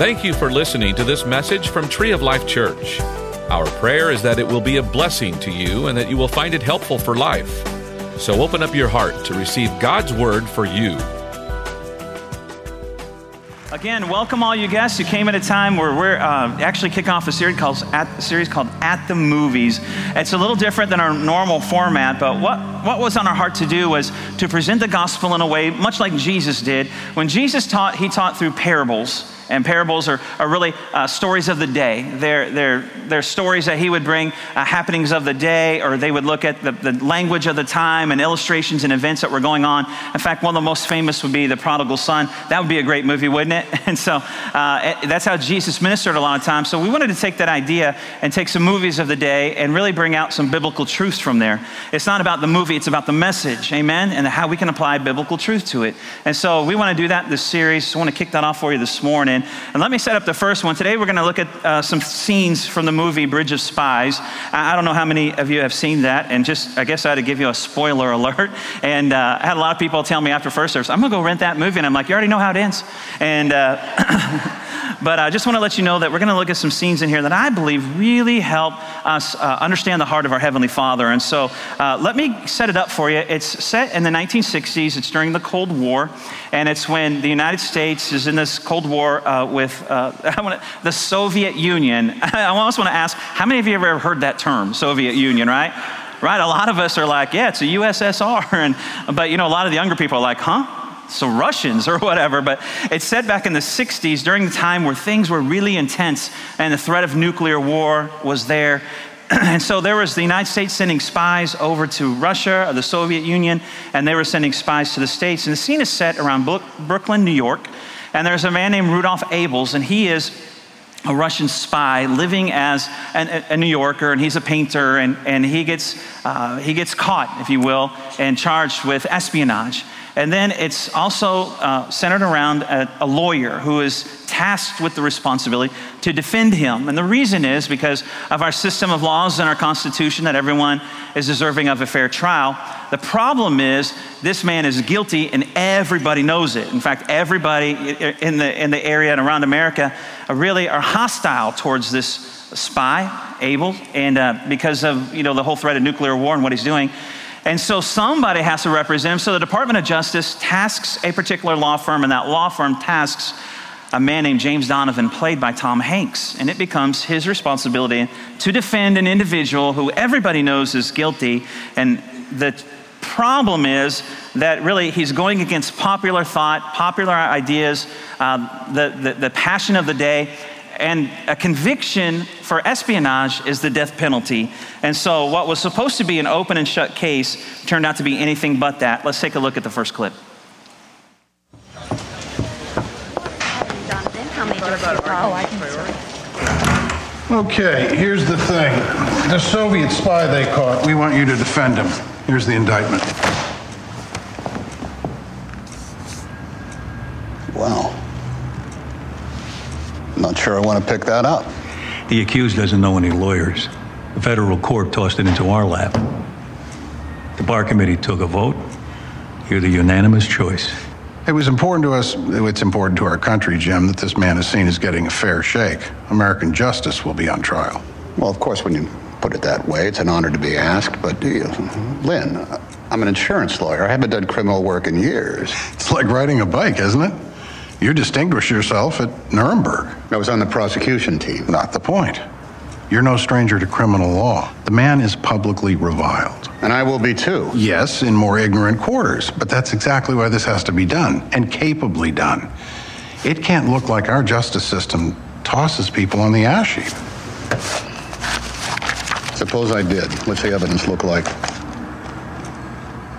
Thank you for listening to this message from Tree of Life Church. Our prayer is that it will be a blessing to you and that you will find it helpful for life. So open up your heart to receive God's word for you. Again, welcome all you guests who came at a time where we're uh, actually kicking off a series called, at, a series called At the Movies. It's a little different than our normal format, but what, what was on our heart to do was to present the gospel in a way much like Jesus did. When Jesus taught, he taught through parables. And parables are, are really uh, stories of the day. They're, they're, they're stories that he would bring uh, happenings of the day, or they would look at the, the language of the time and illustrations and events that were going on. In fact, one of the most famous would be The Prodigal Son. That would be a great movie, wouldn't it? And so uh, that's how Jesus ministered a lot of times. So we wanted to take that idea and take some movies of the day and really bring out some biblical truths from there. It's not about the movie, it's about the message, amen, and how we can apply biblical truth to it. And so we want to do that this series. I want to kick that off for you this morning. And let me set up the first one. Today we're going to look at uh, some scenes from the movie Bridge of Spies. I, I, don't know how many of you have seen that, and just I guess I had to give you a spoiler alert. And uh, I had a lot of people tell me after first service, I'm going to go rent that movie. And I'm like, you already know how it ends. And uh, But I just want to let you know that we're going to look at some scenes in here that I believe really help us uh, understand the heart of our Heavenly Father. And so uh, let me set it up for you. It's set in the 1960s, it's during the Cold War, and it's when the United States is in this Cold War uh, with uh, wanna, the Soviet Union. I almost want to ask how many of you have ever heard that term, Soviet Union, right? Right? A lot of us are like, yeah, it's a USSR. And, but, you know, a lot of the younger people are like, huh? so Russians or whatever, but it's said back in the 60s during the time where things were really intense and the threat of nuclear war was there. and so there was the United States sending spies over to Russia or the Soviet Union, and they were sending spies to the States. And the scene is set around Brooklyn, New York. And there's a man named Rudolph Abels, and he is a Russian spy living as an, a New Yorker, and he's a painter, and, and he, gets, uh, he gets caught, if you will, and charged with espionage. And then it's also uh, centered around a, a, lawyer who is tasked with the responsibility to defend him. And the reason is because of our system of laws and our Constitution that everyone is deserving of a fair trial. The problem is this man is guilty and everybody knows it. In fact, everybody in the, in the area and around America really are hostile towards this spy, Abel, and uh, because of you know, the whole threat of nuclear war and what he's doing. And so somebody has to represent him. So the Department of Justice tasks a particular law firm, and that law firm tasks a man named James Donovan, played by Tom Hanks. And it becomes his responsibility to defend an individual who everybody knows is guilty. And the problem is that really he's going against popular thought, popular ideas, uh, the, the, the passion of the day, and a conviction for espionage is the death penalty. And so, what was supposed to be an open and shut case turned out to be anything but that. Let's take a look at the first clip. Okay, here's the thing. The Soviet spy they caught, we want you to defend him. Here's the indictment. Wow. Not sure I want to pick that up. The accused doesn't know any lawyers. The federal court tossed it into our lap. The bar committee took a vote. You're the unanimous choice. It was important to us, it's important to our country, Jim, that this man is seen as getting a fair shake. American justice will be on trial. Well, of course, when you put it that way, it's an honor to be asked. But, do you, Lynn, uh, I'm an insurance lawyer. I haven't done criminal work in years. It's like riding a bike, isn't it? You distinguished yourself at Nuremberg. I was on the prosecution team. Not the point. You're no stranger to criminal law. The man is publicly reviled. And I will be too. Yes, in more ignorant quarters. But that's exactly why this has to be done, and capably done. It can't look like our justice system tosses people on the ash heap. Suppose I did. What's the evidence look like?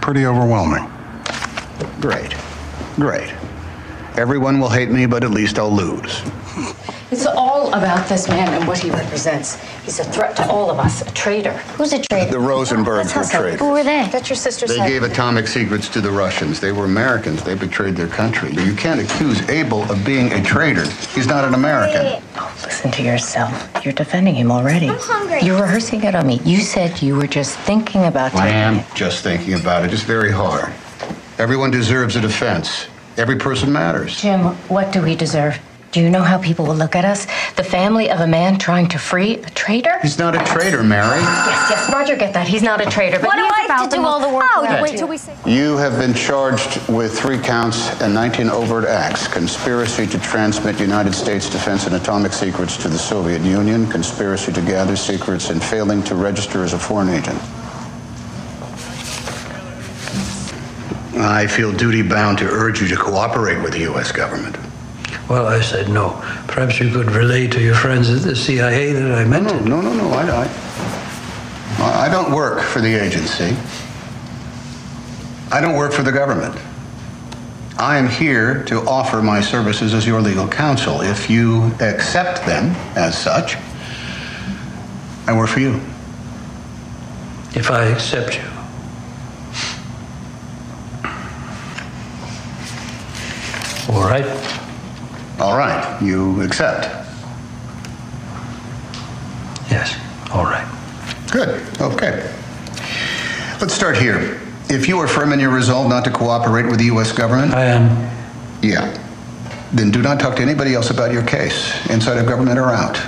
Pretty overwhelming. Great. Great. Everyone will hate me, but at least I'll lose. It's all about this man and what he represents. He's a threat to all of us, a traitor. Who's a traitor? The Rosenbergs were traitors. Who were they? That's your sister's They gave atomic secrets to the Russians. They were Americans. They betrayed their country. You can't accuse Abel of being a traitor. He's not an American. Oh, listen to yourself. You're defending him already. I'm hungry. You're rehearsing it on me. You said you were just thinking about it. I am just thinking about it. It's very hard. Everyone deserves a defense. Every person matters. Jim, what do we deserve? Do you know how people will look at us? The family of a man trying to free a traitor? He's not a traitor, Mary. Yes, yes, Roger, get that. He's not a traitor. But What do he's I have to do all the most work? Oh, powerful. wait till we say. You have been charged with three counts and 19 overt acts conspiracy to transmit United States defense and atomic secrets to the Soviet Union, conspiracy to gather secrets, and failing to register as a foreign agent. I feel duty bound to urge you to cooperate with the U.S. government. Well, I said no. Perhaps you could relay to your friends at the CIA that I meant No, it. no, no, no. I, I, I don't work for the agency. I don't work for the government. I am here to offer my services as your legal counsel. If you accept them as such, I work for you. If I accept you. All right. All right, you accept. Yes. All right. Good. Okay. Let's start here. If you are firm in your resolve not to cooperate with the U.S. government, I am. yeah, then do not talk to anybody else about your case, inside of government or out,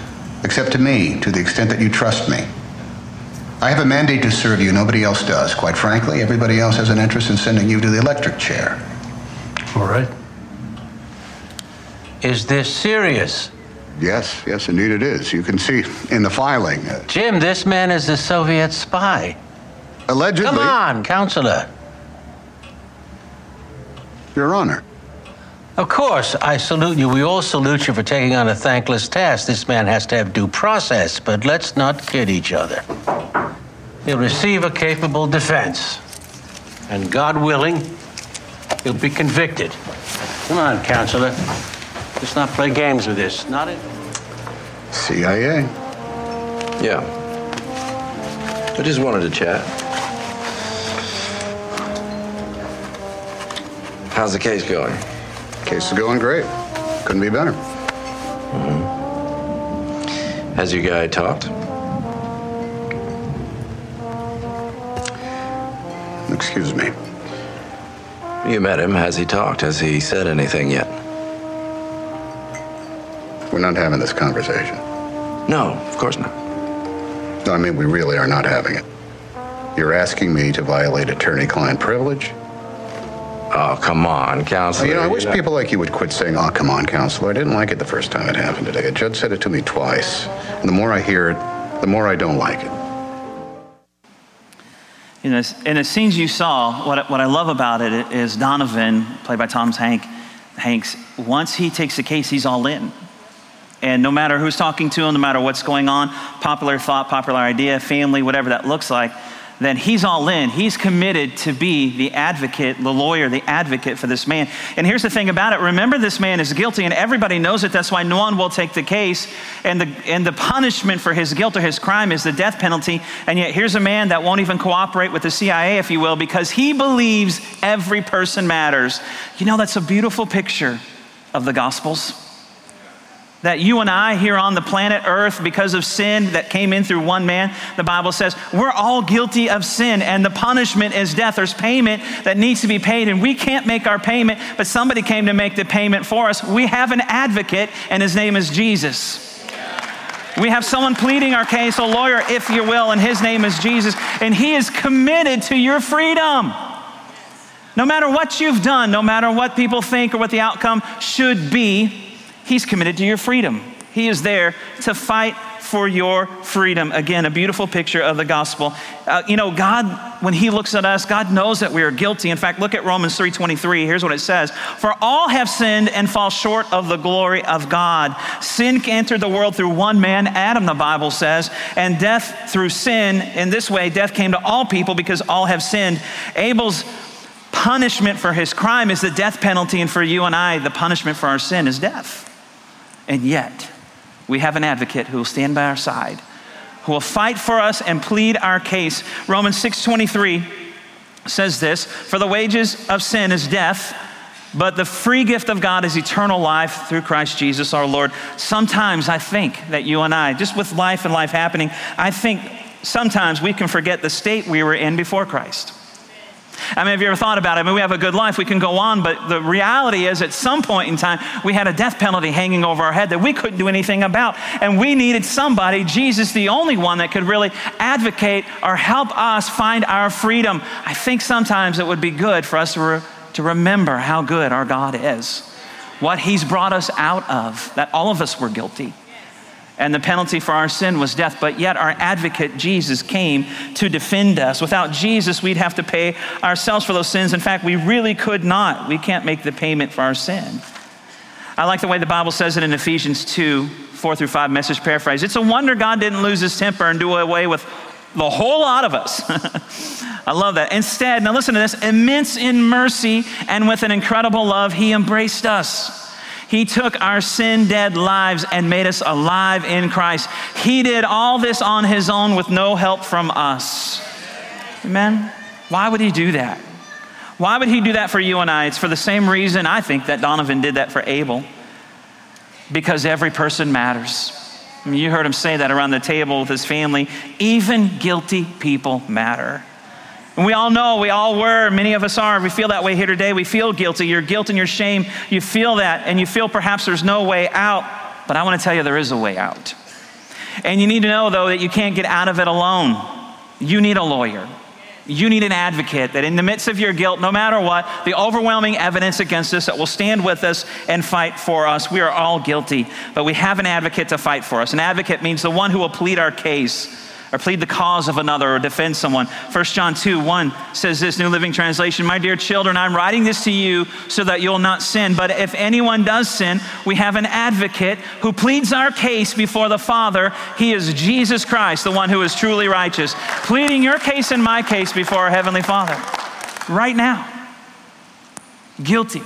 except to me, to the extent that you trust me. I have a mandate to serve you, nobody else does. Quite frankly, everybody else has an interest in sending you to the electric chair. All right. Is this serious? Yes, yes, indeed it is. You can see in the filing. Uh, Jim, this man is a Soviet spy. allegedly, Come on, counselor. Your Honor. Of course, I salute you. We all salute you for taking on a thankless task. This man has to have due process, but let's not kid each other. He'll receive a capable defense. And God willing, he'll be convicted. Come on, counselor. Let's not play games with this. Not it? CIA. Yeah. I just wanted to chat. How's the case going? Case is going great. Couldn't be better. Mm-hmm. Has your guy talked? Excuse me. You met him. Has he talked? Has he said anything yet? We're not having this conversation. No, of course not. No, I mean, we really are not having it. You're asking me to violate attorney client privilege? Oh, come on, counselor. you know, I wish people like you would quit saying, oh, come on, counselor. I didn't like it the first time it happened today. A judge said it to me twice. And the more I hear it, the more I don't like it. In the, in the scenes you saw, what, what I love about it is Donovan, played by Tom Hank, Hanks, once he takes the case, he's all in. And no matter who's talking to him, no matter what's going on, popular thought, popular idea, family, whatever that looks like, then he's all in. He's committed to be the advocate, the lawyer, the advocate for this man. And here's the thing about it remember, this man is guilty, and everybody knows it. That's why no one will take the case. And the, and the punishment for his guilt or his crime is the death penalty. And yet, here's a man that won't even cooperate with the CIA, if you will, because he believes every person matters. You know, that's a beautiful picture of the Gospels that you and I here on the planet Earth, because of sin that came in through one man, the Bible says we're all guilty of sin, and the punishment is death. There's payment that needs to be paid, and we can't make our payment, but somebody came to make the payment for us. We have an advocate, and his name is Jesus. We have someone pleading our case, a lawyer, if you will, and his name is Jesus, and he is committed to your freedom. No matter what you've done, no matter what people think or what the outcome should be, He's committed to your freedom. He is there to fight for your freedom. Again, a beautiful picture of the gospel. Uh, you know, God, when He looks at us, God knows that we are guilty. In fact, look at Romans 3:23. Here's what it says: "For all have sinned and fall short of the glory of God. Sin entered the world through one man, Adam, the Bible says, and death through sin. In this way, death came to all people because all have sinned." Abel's punishment for his crime is the death penalty, and for you and I, the punishment for our sin is death. And yet, we have an advocate who will stand by our side, who will fight for us and plead our case. Romans 6:23 says this, "For the wages of sin is death, but the free gift of God is eternal life through Christ Jesus our Lord." Sometimes I think that you and I, just with life and life happening, I think sometimes we can forget the state we were in before Christ. I mean, have you ever thought about it? I mean, we have a good life, we can go on, but the reality is at some point in time, we had a death penalty hanging over our head that we couldn't do anything about. And we needed somebody, Jesus, the only one that could really advocate or help us find our freedom. I think sometimes it would be good for us to, re- to remember how good our God is, what He's brought us out of, that all of us were guilty and the penalty for our sin was death. But yet, our advocate, Jesus, came to defend us. Without Jesus, we'd have to pay ourselves for those sins. In fact, we really could not. We can't make the payment for our sin. I like the way the Bible says it in Ephesians 2 4 through 5, message paraphrase. It's a wonder God didn't lose his temper and do away with the whole lot of us. I love that. Instead, now listen to this immense in mercy and with an incredible love, he embraced us he took our sin dead lives and made us alive in Christ. He did all this on His own with no help from us. Amen? Why would He do that? Why would He do that for you and I? It's for the same reason I think that Donovan did that for Abel because every person matters. I mean, you heard him say that around the table with his family. Even guilty people matter. And we all know, we all were, many of us are. We feel that way here today. We feel guilty. Your guilt and your shame, you feel that, and you feel perhaps there's no way out. But I want to tell you there is a way out. And you need to know, though, that you can't get out of it alone. You need a lawyer. You need an advocate that in the midst of your guilt, no matter what, the overwhelming evidence against us that will stand with us and fight for us. We are all guilty, but we have an advocate to fight for us. An advocate means the one who will plead our case or plead the cause of another or defend someone. 1 John 2 1 says this, New Living Translation My dear children, I'm writing this to you so that you'll not sin. But if anyone does sin, we have an advocate who pleads our case before the Father. He is Jesus Christ, the one who is truly righteous, pleading your case and my case before our Heavenly Father right now. Guilty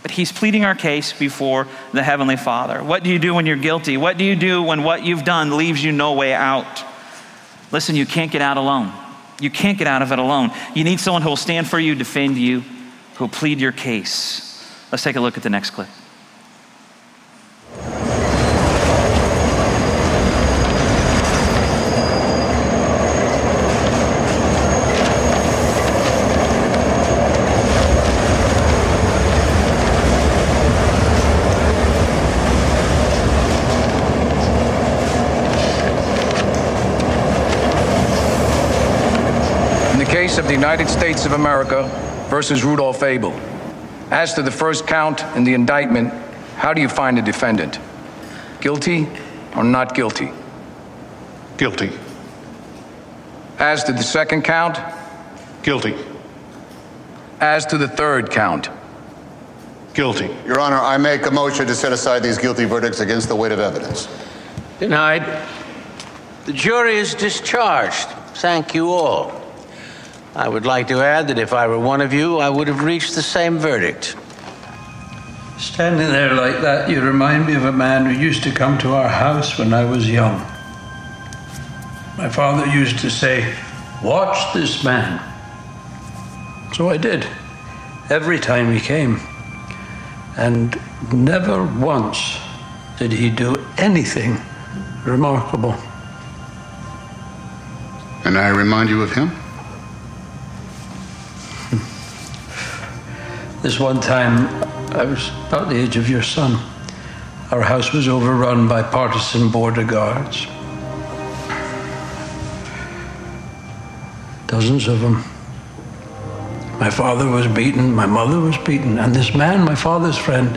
but he's pleading our case before the Heavenly Father. What do you do when you're guilty? What do you do when what you've done leaves you no way out? Listen, you can't get out alone. You can't get out of it alone. You need someone who will stand for you, defend you, who will plead your case. Let's take a look at the next clip. Of the United States of America versus Rudolph Abel. As to the first count in the indictment, how do you find the defendant? Guilty or not guilty? Guilty. As to the second count? Guilty. As to the third count? Guilty. Your Honor, I make a motion to set aside these guilty verdicts against the weight of evidence. Denied. The jury is discharged. Thank you all. I would like to add that if I were one of you, I would have reached the same verdict. Standing there like that, you remind me of a man who used to come to our house when I was young. My father used to say, Watch this man. So I did, every time he came. And never once did he do anything remarkable. And I remind you of him? This one time, I was about the age of your son. Our house was overrun by partisan border guards. Dozens of them. My father was beaten, my mother was beaten, and this man, my father's friend,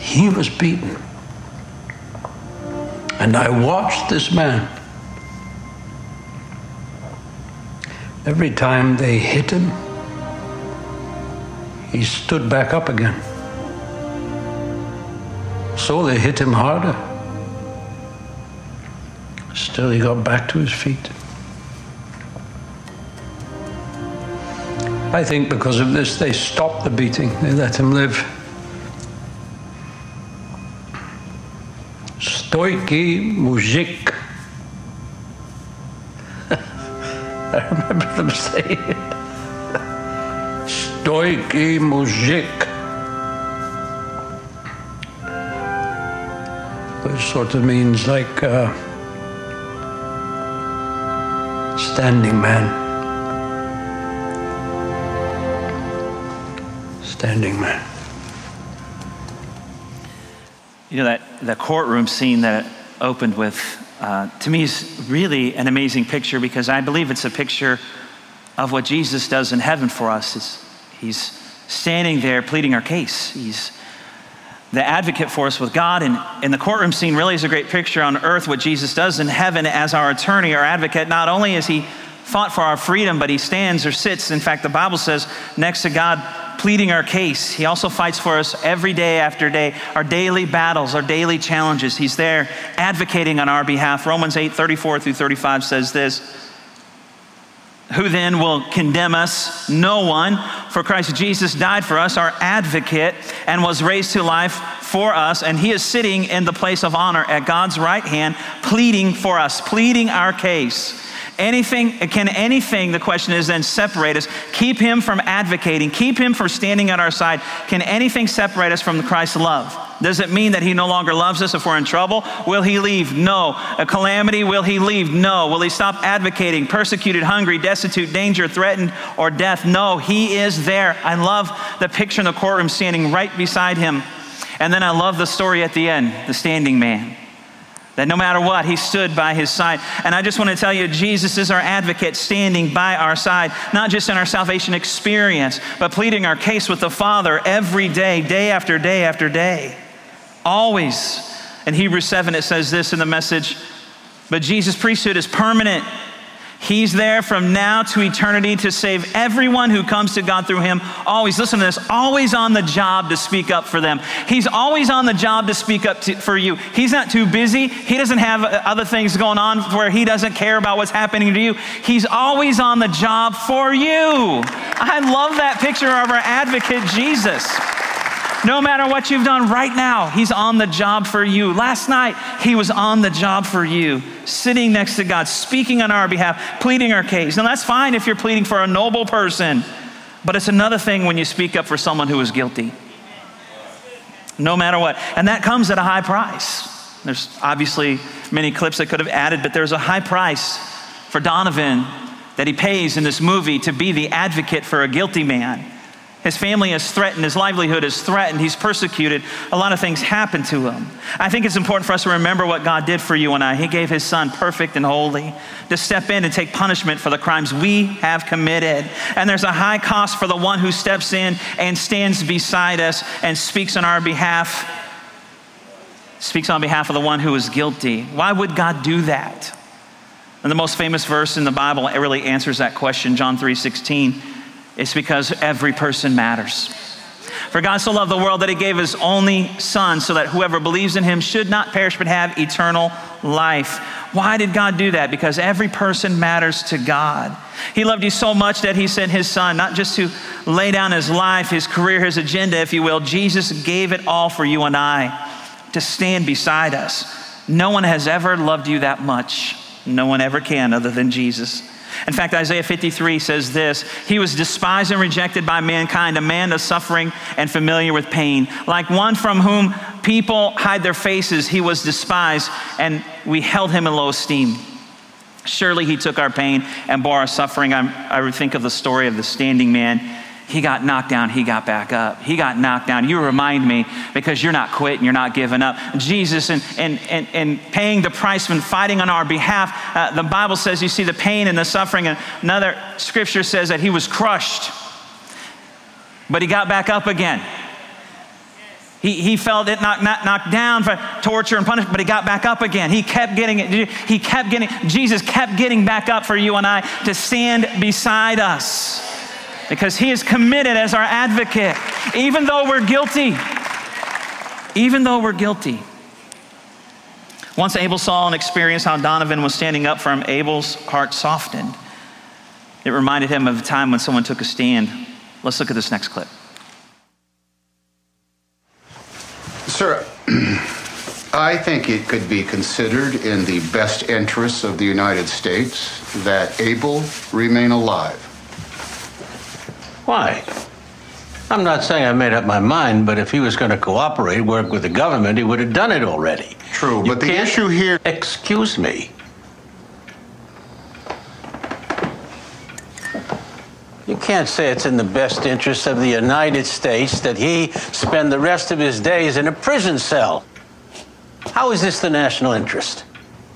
he was beaten. And I watched this man. Every time they hit him, he stood back up again. So they hit him harder. Still, he got back to his feet. I think because of this, they stopped the beating, they let him live. Stoiki mujik. I remember them saying it. Stoiki Mujik. Which sort of means like uh, standing man. standing man. You know, that the courtroom scene that opened with, uh, to me, is really an amazing picture because I believe it's a picture of what Jesus does in heaven for us. It's, he's standing there pleading our case. He's the advocate for us with God. And, and the courtroom scene really is a great picture on earth what Jesus does in heaven as our attorney, our advocate. Not only is he fought for our freedom, but he stands or sits. In fact, the Bible says next to God pleading our case. He also fights for us every day after day, our daily battles, our daily challenges. He's there advocating on our behalf. Romans 8 34 through 35 says this. Who then will condemn us? No one. For Christ Jesus died for us, our advocate, and was raised to life for us. And he is sitting in the place of honor at God's right hand, pleading for us, pleading our case. Anything, can anything, the question is then separate us? Keep him from advocating, keep him from standing at our side. Can anything separate us from Christ's love? Does it mean that he no longer loves us if we're in trouble? Will he leave? No. A calamity, will he leave? No. Will he stop advocating? Persecuted, hungry, destitute, danger, threatened, or death? No. He is there. I love the picture in the courtroom standing right beside him. And then I love the story at the end, the standing man. That no matter what, he stood by his side. And I just want to tell you, Jesus is our advocate standing by our side, not just in our salvation experience, but pleading our case with the Father every day, day after day after day. Always. In Hebrews 7, it says this in the message But Jesus' priesthood is permanent. He's there from now to eternity to save everyone who comes to God through him. Always, listen to this, always on the job to speak up for them. He's always on the job to speak up to, for you. He's not too busy. He doesn't have uh, other things going on where he doesn't care about what's happening to you. He's always on the job for you. I love that picture of our advocate, Jesus. No matter what you've done right now, He's on the job for you. Last night, He was on the job for you, sitting next to God, speaking on our behalf, pleading our case. Now, that's fine if you're pleading for a noble person, but it's another thing when you speak up for someone who is guilty. No matter what. And that comes at a high price. There's obviously many clips that could have added, but there's a high price for Donovan that he pays in this movie to be the advocate for a guilty man. His family is threatened. His livelihood is threatened. He's persecuted. A lot of things happen to him. I think it's important for us to remember what God did for you and I. He gave his son perfect and holy to step in and take punishment for the crimes we have committed. And there's a high cost for the one who steps in and stands beside us and speaks on our behalf, speaks on behalf of the one who is guilty. Why would God do that? And the most famous verse in the Bible really answers that question, John 3 16. It's because every person matters. For God so loved the world that he gave his only son so that whoever believes in him should not perish but have eternal life. Why did God do that? Because every person matters to God. He loved you so much that he sent his son, not just to lay down his life, his career, his agenda, if you will. Jesus gave it all for you and I to stand beside us. No one has ever loved you that much. No one ever can other than Jesus. In fact, Isaiah 53 says this He was despised and rejected by mankind, a man of suffering and familiar with pain. Like one from whom people hide their faces, he was despised, and we held him in low esteem. Surely he took our pain and bore our suffering. I, I would think of the story of the standing man he got knocked down, he got back up. He got knocked down. You remind me because you're not quitting, you're not giving up. Jesus, and, and, and, and paying the price when fighting on our behalf, uh, the Bible says you see the pain and the suffering. And another scripture says that he was crushed, but he got back up again. He, he felt it knocked, knocked down for torture and punishment, but he got back up again. He kept getting it. He kept getting, Jesus kept getting back up for you and I to stand beside us because he is committed as our advocate, even though we're guilty. Even though we're guilty. Once Abel saw and experienced how Donovan was standing up for him, Abel's heart softened. It reminded him of a time when someone took a stand. Let's look at this next clip. Sir, I think it could be considered in the best interests of the United States that Abel remain alive. Why? I'm not saying I made up my mind, but if he was going to cooperate, work with the government, he would have done it already. True, you but the issue here. Excuse me. You can't say it's in the best interest of the United States that he spend the rest of his days in a prison cell. How is this the national interest?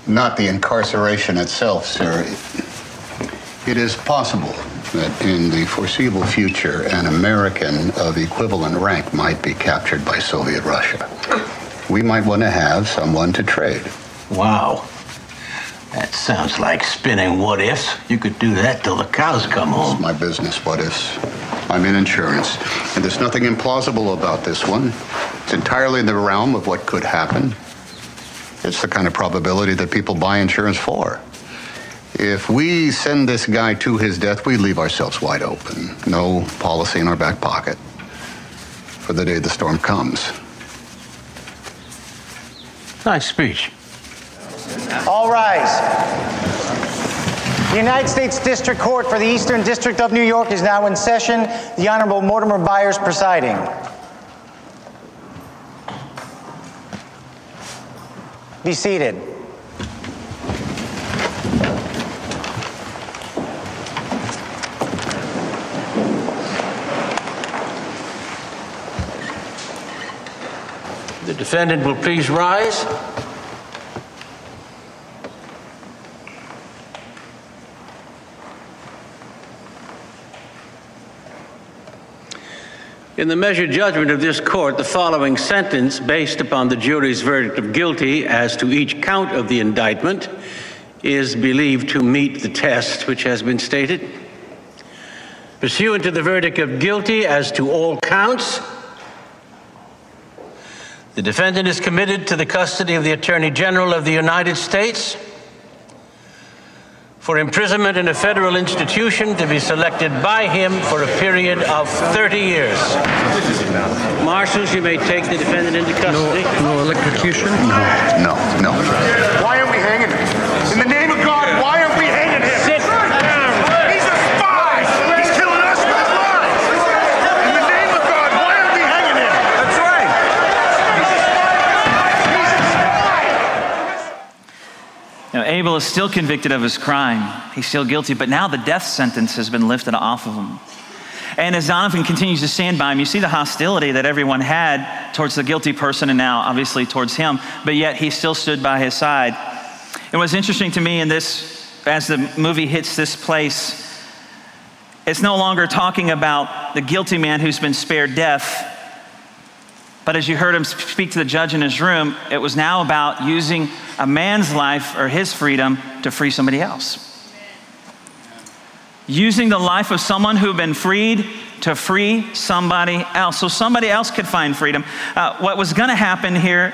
Not the incarceration itself, sir. It is possible that in the foreseeable future, an American of equivalent rank might be captured by Soviet Russia. We might want to have someone to trade. Wow. That sounds like spinning what ifs. You could do that till the cows come home. It's my business, what ifs. I'm in insurance, and there's nothing implausible about this one. It's entirely in the realm of what could happen. It's the kind of probability that people buy insurance for. If we send this guy to his death, we leave ourselves wide open. No policy in our back pocket for the day the storm comes. Nice speech. All rise. The United States District Court for the Eastern District of New York is now in session. The Honorable Mortimer Byers presiding. Be seated. Defendant will please rise. In the measured judgment of this court, the following sentence, based upon the jury's verdict of guilty as to each count of the indictment, is believed to meet the test which has been stated. Pursuant to the verdict of guilty as to all counts, the defendant is committed to the custody of the Attorney General of the United States for imprisonment in a federal institution to be selected by him for a period of 30 years. Marshals, you may take the defendant into custody. No, no electrocution? No, no. Why aren't we hanging him? In the name of God, why aren't we hanging him? Sit down. He's a spy! He's killing us with his lies! In the name of God, why aren't we hanging him? That's right! Now, Abel is still convicted of his crime. He's still guilty, but now the death sentence has been lifted off of him. And as Donovan continues to stand by him, you see the hostility that everyone had towards the guilty person and now obviously towards him, but yet he still stood by his side. And what's interesting to me in this, as the movie hits this place, it's no longer talking about the guilty man who's been spared death, but as you heard him speak to the judge in his room, it was now about using a man's life or his freedom to free somebody else. Using the life of someone who'd been freed to free somebody else. So somebody else could find freedom. Uh, what was going to happen here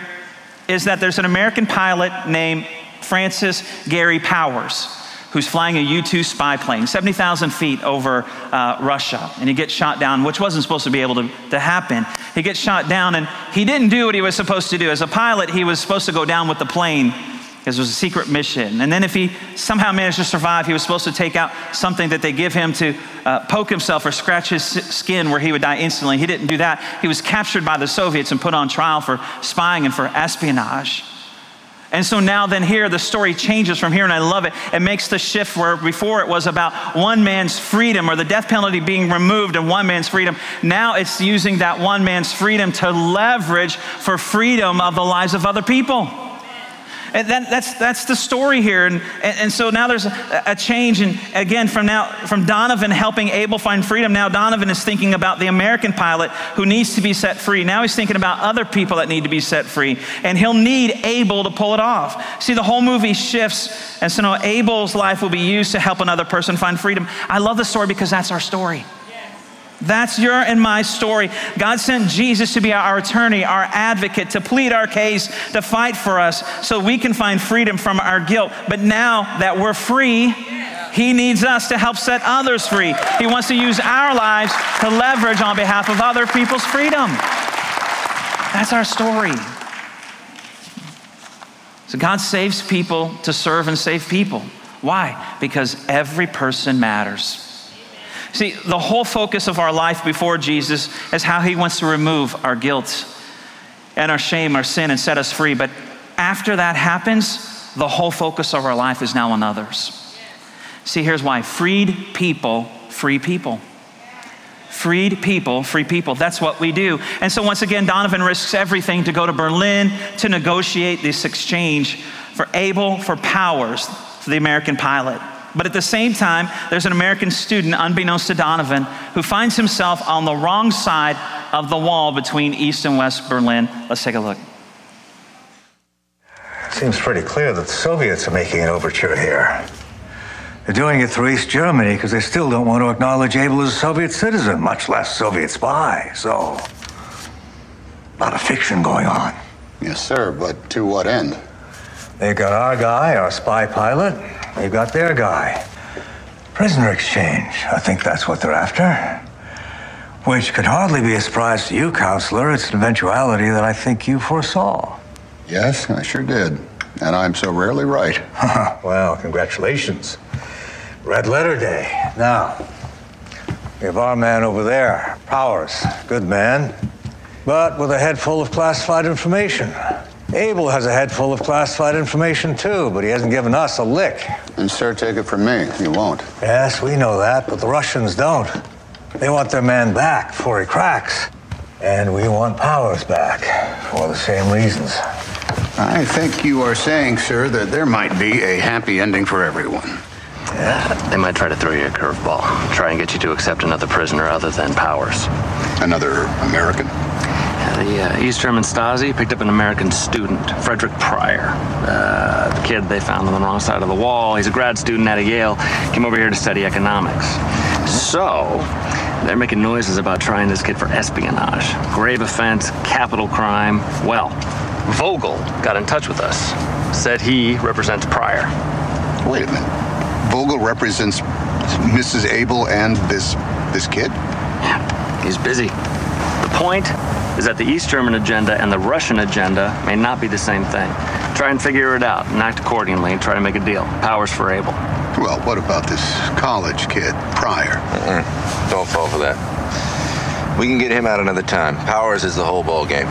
is that there's an American pilot named Francis Gary Powers who's flying a U 2 spy plane, 70,000 feet over uh, Russia. And he gets shot down, which wasn't supposed to be able to, to happen. He gets shot down, and he didn't do what he was supposed to do. As a pilot, he was supposed to go down with the plane because it was a secret mission. And then, if he somehow managed to survive, he was supposed to take out something that they give him to uh, poke himself or scratch his skin where he would die instantly. He didn't do that. He was captured by the Soviets and put on trial for spying and for espionage. And so now, then, here the story changes from here, and I love it. It makes the shift where before it was about one man's freedom or the death penalty being removed and one man's freedom. Now it's using that one man's freedom to leverage for freedom of the lives of other people. And that, that's, that's the story here. And, and, and so now there's a, a, change. And again, from now, from Donovan helping Abel find freedom, now Donovan is thinking about the American pilot who needs to be set free. Now he's thinking about other people that need to be set free. And he'll need Abel to pull it off. See, the whole movie shifts. And so now Abel's life will be used to help another person find freedom. I love the story because that's our story. That's your and my story. God sent Jesus to be our attorney, our advocate, to plead our case, to fight for us so we can find freedom from our guilt. But now that we're free, he needs us to help set others free. He wants to use our lives to leverage on behalf of other people's freedom. That's our story. So God saves people to serve and save people. Why? Because every person matters. See, the whole focus of our life before Jesus is how he wants to remove our guilt and our shame, our sin, and set us free. But after that happens, the whole focus of our life is now on others. See, here's why freed people free people. Freed people, free people. That's what we do. And so, once again, Donovan risks everything to go to Berlin to negotiate this exchange for Abel for Powers, for the American pilot. But at the same time, there's an American student, unbeknownst to Donovan, who finds himself on the wrong side of the wall between East and West Berlin. Let's take a look. It seems pretty clear that the Soviets are making an overture here. They're doing it through East Germany because they still don't want to acknowledge Abel as a Soviet citizen, much less Soviet spy. So, a lot of fiction going on. Yes, sir, but to what end? They've got our guy, our spy pilot. They've got their guy. Prisoner exchange. I think that's what they're after. Which could hardly be a surprise to you, counselor. It's an eventuality that I think you foresaw. Yes, I sure did. And I'm so rarely right. well, congratulations. Red letter day. Now, we have our man over there, Powers. Good man, but with a head full of classified information. Abel has a head full of classified information too, but he hasn't given us a lick. And, sir, take it from me, he won't. Yes, we know that, but the Russians don't. They want their man back before he cracks. And we want Powers back for the same reasons. I think you are saying, sir, that there might be a happy ending for everyone. Yeah, they might try to throw you a curveball, try and get you to accept another prisoner other than Powers. Another American? Yeah, the uh, East German Stasi picked up an American student, Frederick Pryor. Uh, the kid they found on the wrong side of the wall. He's a grad student out of Yale, came over here to study economics. So, they're making noises about trying this kid for espionage. Grave offense, capital crime. Well, Vogel got in touch with us, said he represents Pryor. Wait a minute. Vogel represents Mrs. Abel and this this kid? Yeah, he's busy. The point is that the East German agenda and the Russian agenda may not be the same thing. Try and figure it out and act accordingly and try to make a deal. Powers for Abel. Well, what about this college kid, Pryor? Mm-mm. Don't fall for that. We can get him out another time. Powers is the whole ball game.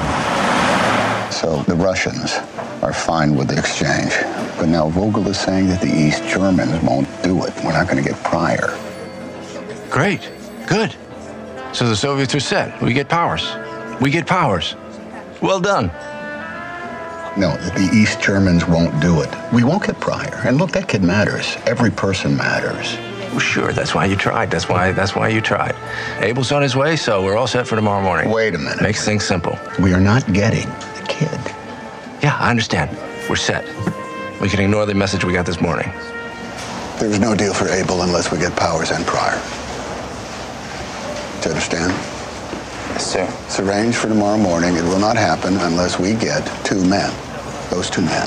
So the Russians are fine with the exchange. But now Vogel is saying that the East Germans won't do it. We're not going to get Pryor. Great. Good. So the Soviets are set. We get powers. We get powers. Well done. No, the East Germans won't do it. We won't get Pryor. And look, that kid matters. Every person matters. Well, sure, that's why you tried. That's why that's why you tried. Abel's on his way, so we're all set for tomorrow morning. Wait a minute. Makes things simple. We are not getting the kid. Yeah, I understand. We're set. We can ignore the message we got this morning. There's no deal for Abel unless we get Powers and Pryor. Do you understand? Yes, sir. It's arranged for tomorrow morning. It will not happen unless we get two men. Those two men.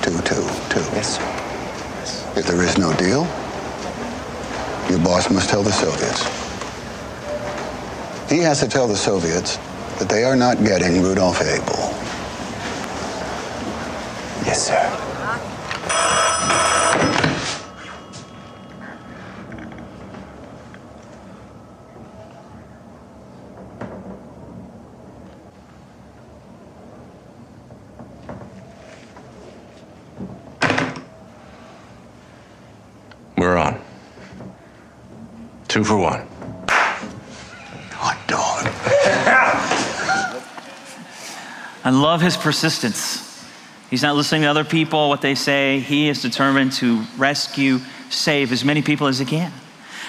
Two, two, two. Yes, sir. If there is no deal, your boss must tell the Soviets. He has to tell the Soviets that they are not getting Rudolf Abel. Yes, sir. We're on. Two for one. Hot dog. I love his persistence. He's not listening to other people, what they say. He is determined to rescue, save as many people as he can.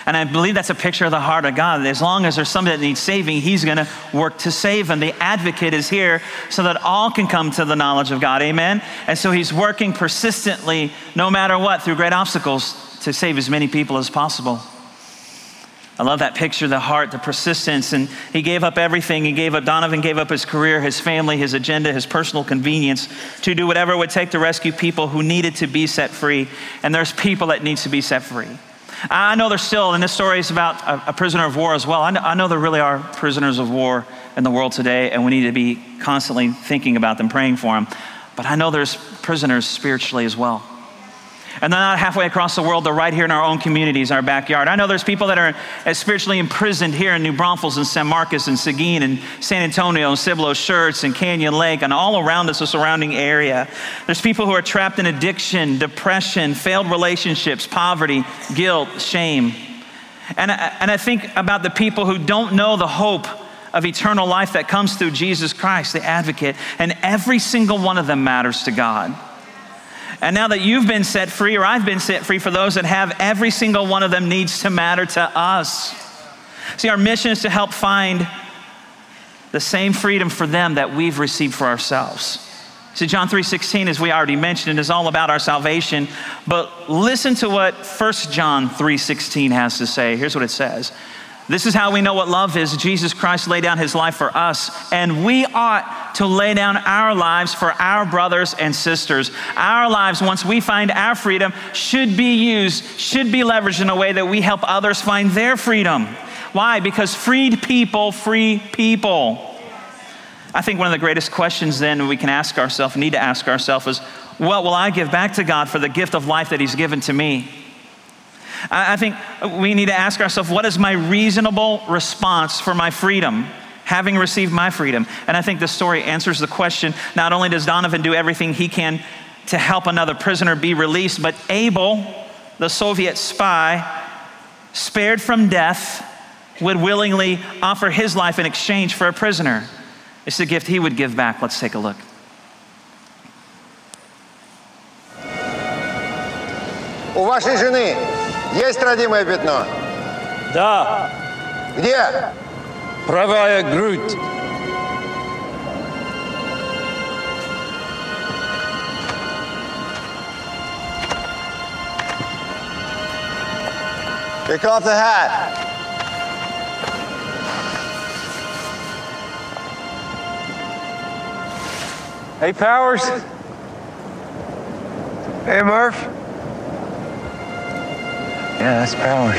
And I believe that's a picture of the heart of God. As long as there's somebody that needs saving, He's going to work to save them. The advocate is here so that all can come to the knowledge of God. Amen? And so He's working persistently, no matter what, through great obstacles to save as many people as possible. I love that picture, the heart, the persistence. And he gave up everything. He gave up, Donovan gave up his career, his family, his agenda, his personal convenience to do whatever it would take to rescue people who needed to be set free. And there's people that needs to be set free. I know there's still, and this story is about a, a prisoner of war as well. I know, I know there really are prisoners of war in the world today, and we need to be constantly thinking about them, praying for them. But I know there's prisoners spiritually as well. And they're not halfway across the world, they're right here in our own communities, our backyard. I know there's people that are spiritually imprisoned here in New Braunfels and San Marcos and Seguin and San Antonio and Cibolo Schertz and Canyon Lake and all around us, the surrounding area. There's people who are trapped in addiction, depression, failed relationships, poverty, guilt, shame. And I, and I think about the people who don't know the hope of eternal life that comes through Jesus Christ, the advocate, and every single one of them matters to God. And now that you've been set free, or I've been set free, for those that have, every single one of them needs to matter to us. See, our mission is to help find the same freedom for them that we've received for ourselves. See, John 3:16, as we already mentioned, is all about our salvation. But listen to what 1 John 3:16 has to say. Here's what it says. This is how we know what love is. Jesus Christ laid down his life for us, and we ought to lay down our lives for our brothers and sisters. Our lives, once we find our freedom, should be used, should be leveraged in a way that we help others find their freedom. Why? Because freed people free people. I think one of the greatest questions then we can ask ourselves, need to ask ourselves, is what will I give back to God for the gift of life that He's given to me? I think we need to ask ourselves, what is my reasonable response for my freedom? Having received my freedom. And I think the story answers the question. Not only does Donovan do everything he can to help another prisoner be released, but Abel, the Soviet spy, spared from death, would willingly offer his life in exchange for a prisoner. It's a gift he would give back. Let's take a look. У вашей жены есть родимое пятно? Да. Где? Правая грудь. Take off the hat. Hey, Powers. Hey, Murph. Yeah, that's Powers.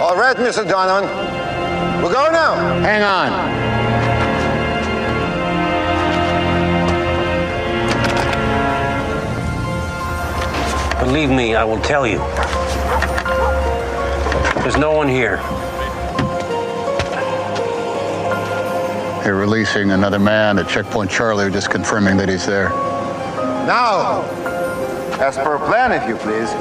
All right, Mr. Donovan. We're going now. Hang on. Believe me, I will tell you. There's no one here. They're releasing another man at Checkpoint Charlie, just confirming that he's there. Now, as per plan, if you please.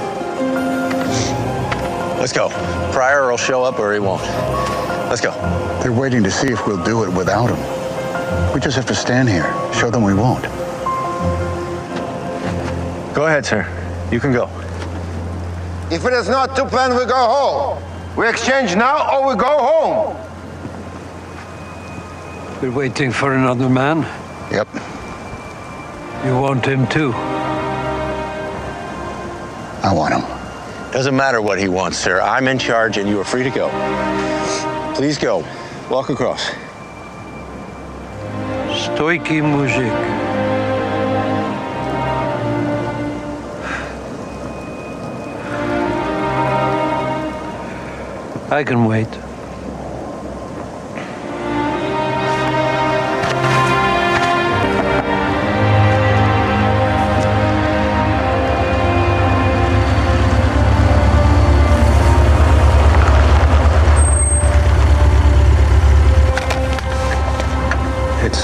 Let's go. Pryor will show up or he won't. Let's go. They're waiting to see if we'll do it without him. We just have to stand here, show them we won't. Go ahead, sir. You can go. If it is not to plan, we go home. We exchange now or we go home. We're waiting for another man. Yep. You want him too? I want him. Doesn't matter what he wants, sir. I'm in charge and you are free to go. Please go. Walk across. Stoiki mujik. I can wait.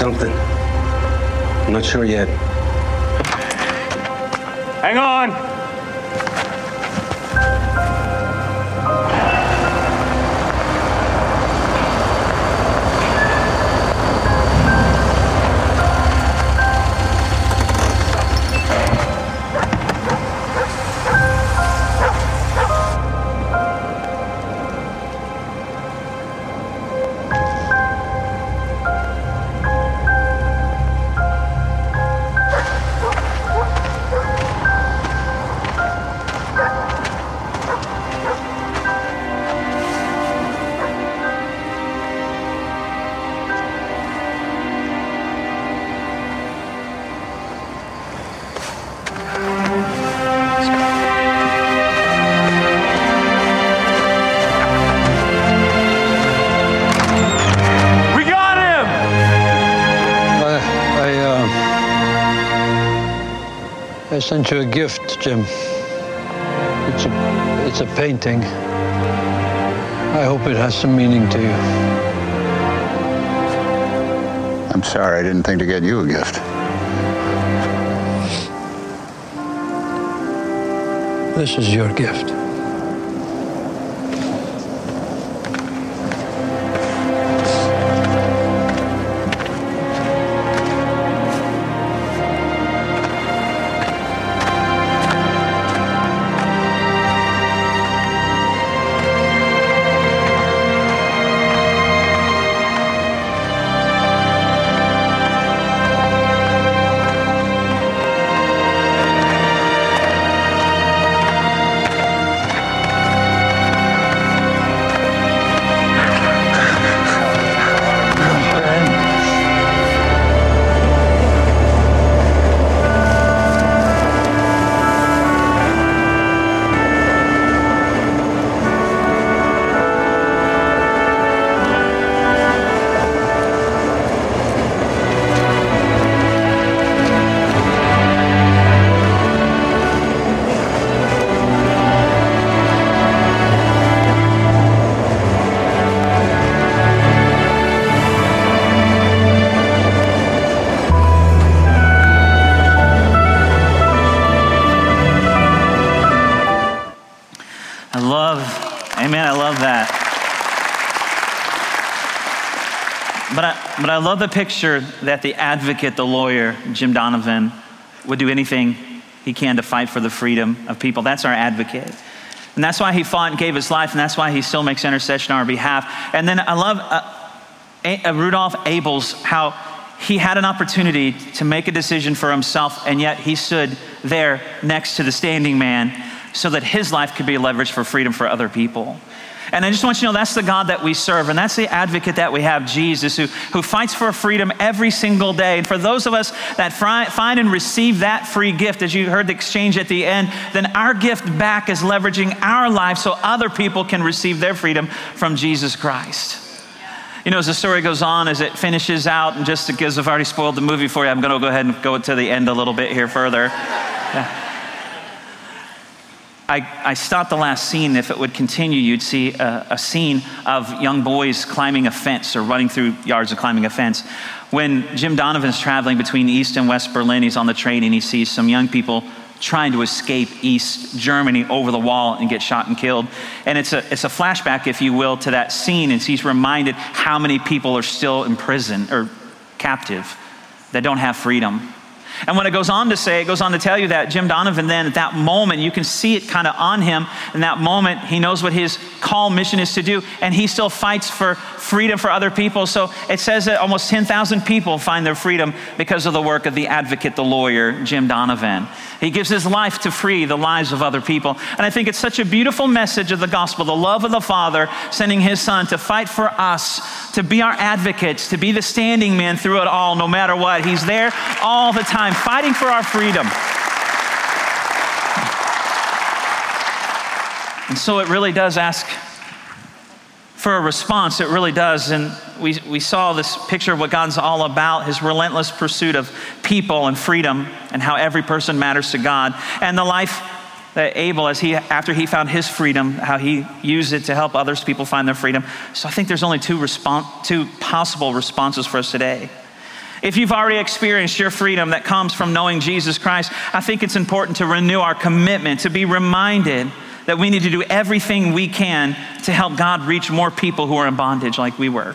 Something. I'm not sure yet. Hang on. I sent you a gift, Jim. It's a, it's a painting. I hope it has some meaning to you. I'm sorry, I didn't think to get you a gift. This is your gift. But I, love the picture that the advocate, the lawyer, Jim Donovan, would do anything he can to fight for the freedom of people. That's our advocate. And that's why he fought and gave his life, and that's why he still makes intercession on our behalf. And then I love uh, uh, Rudolph Abels, how he had an opportunity to make a decision for himself, and yet he stood there next to the standing man so that his life could be leveraged for freedom for other people. And I just want you to know that's the God that we serve, and that's the advocate that we have, Jesus, who, who fights for freedom every single day. And for those of us that find and receive that free gift, as you heard the exchange at the end, then our gift back is leveraging our life so other people can receive their freedom from Jesus Christ. You know, as the story goes on, as it finishes out, and just because I've already spoiled the movie for you, I'm going to go ahead and go to the end a little bit here further. Yeah. I, I, stopped the last scene. If it would continue, you'd see a, a, scene of young boys climbing a fence or running through yards and climbing a fence. When Jim Donovan's traveling between East and West Berlin, he's on the train and he sees some young people trying to escape East Germany over the wall and get shot and killed. And it's a, it's a flashback, if you will, to that scene. And he's reminded how many people are still in prison or captive that don't have freedom. And when it goes on to say, it goes on to tell you that Jim Donovan, then at that moment, you can see it kind of on him. In that moment, he knows what his call mission is to do, and he still fights for freedom for other people. So it says that almost 10,000 people find their freedom because of the work of the advocate, the lawyer, Jim Donovan. He gives his life to free the lives of other people. And I think it's such a beautiful message of the gospel the love of the Father sending his Son to fight for us, to be our advocates, to be the standing man through it all, no matter what. He's there all the time, fighting for our freedom. And so it really does ask for a response. It really does. And we, we saw this picture of what God's all about his relentless pursuit of people and freedom, and how every person matters to God. And the life that Abel, as he, after he found his freedom, how he used it to help others people find their freedom. So I think there's only two, respons- two possible responses for us today. If you've already experienced your freedom that comes from knowing Jesus Christ, I think it's important to renew our commitment, to be reminded that we need to do everything we can to help God reach more people who are in bondage like we were.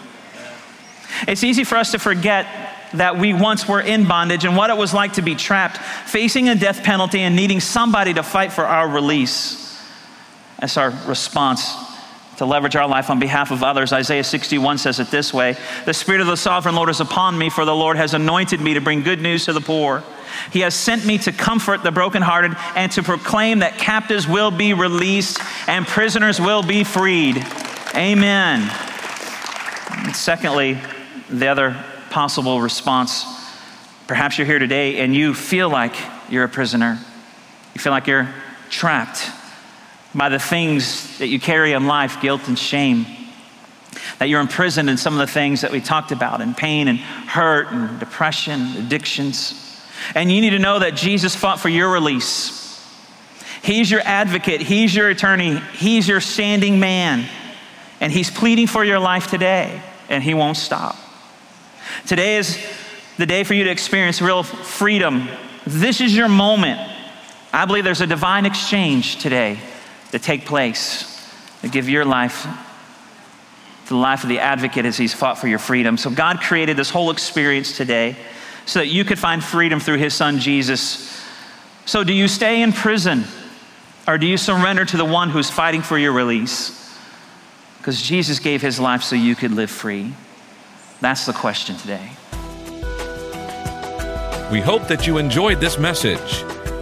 It's easy for us to forget that we once were in bondage and what it was like to be trapped, facing a death penalty, and needing somebody to fight for our release. That's our response to leverage our life on behalf of others. Isaiah 61 says it this way The Spirit of the sovereign Lord is upon me, for the Lord has anointed me to bring good news to the poor. He has sent me to comfort the brokenhearted and to proclaim that captives will be released and prisoners will be freed. Amen. And secondly, the other possible response perhaps you're here today and you feel like you're a prisoner, you feel like you're trapped by the things that you carry in life guilt and shame. That you're imprisoned in some of the things that we talked about in pain and hurt and depression, addictions. And you need to know that Jesus fought for your release. He's your advocate, He's your attorney, He's your standing man. And He's pleading for your life today, and He won't stop. Today is the day for you to experience real freedom. This is your moment. I believe there's a divine exchange today to take place to give your life to the life of the advocate as he's fought for your freedom. So God created this whole experience today so that you could find freedom through his son Jesus. So do you stay in prison or do you surrender to the one who's fighting for your release? Because Jesus gave his life so you could live free. That's the question today. We hope that you enjoyed this message.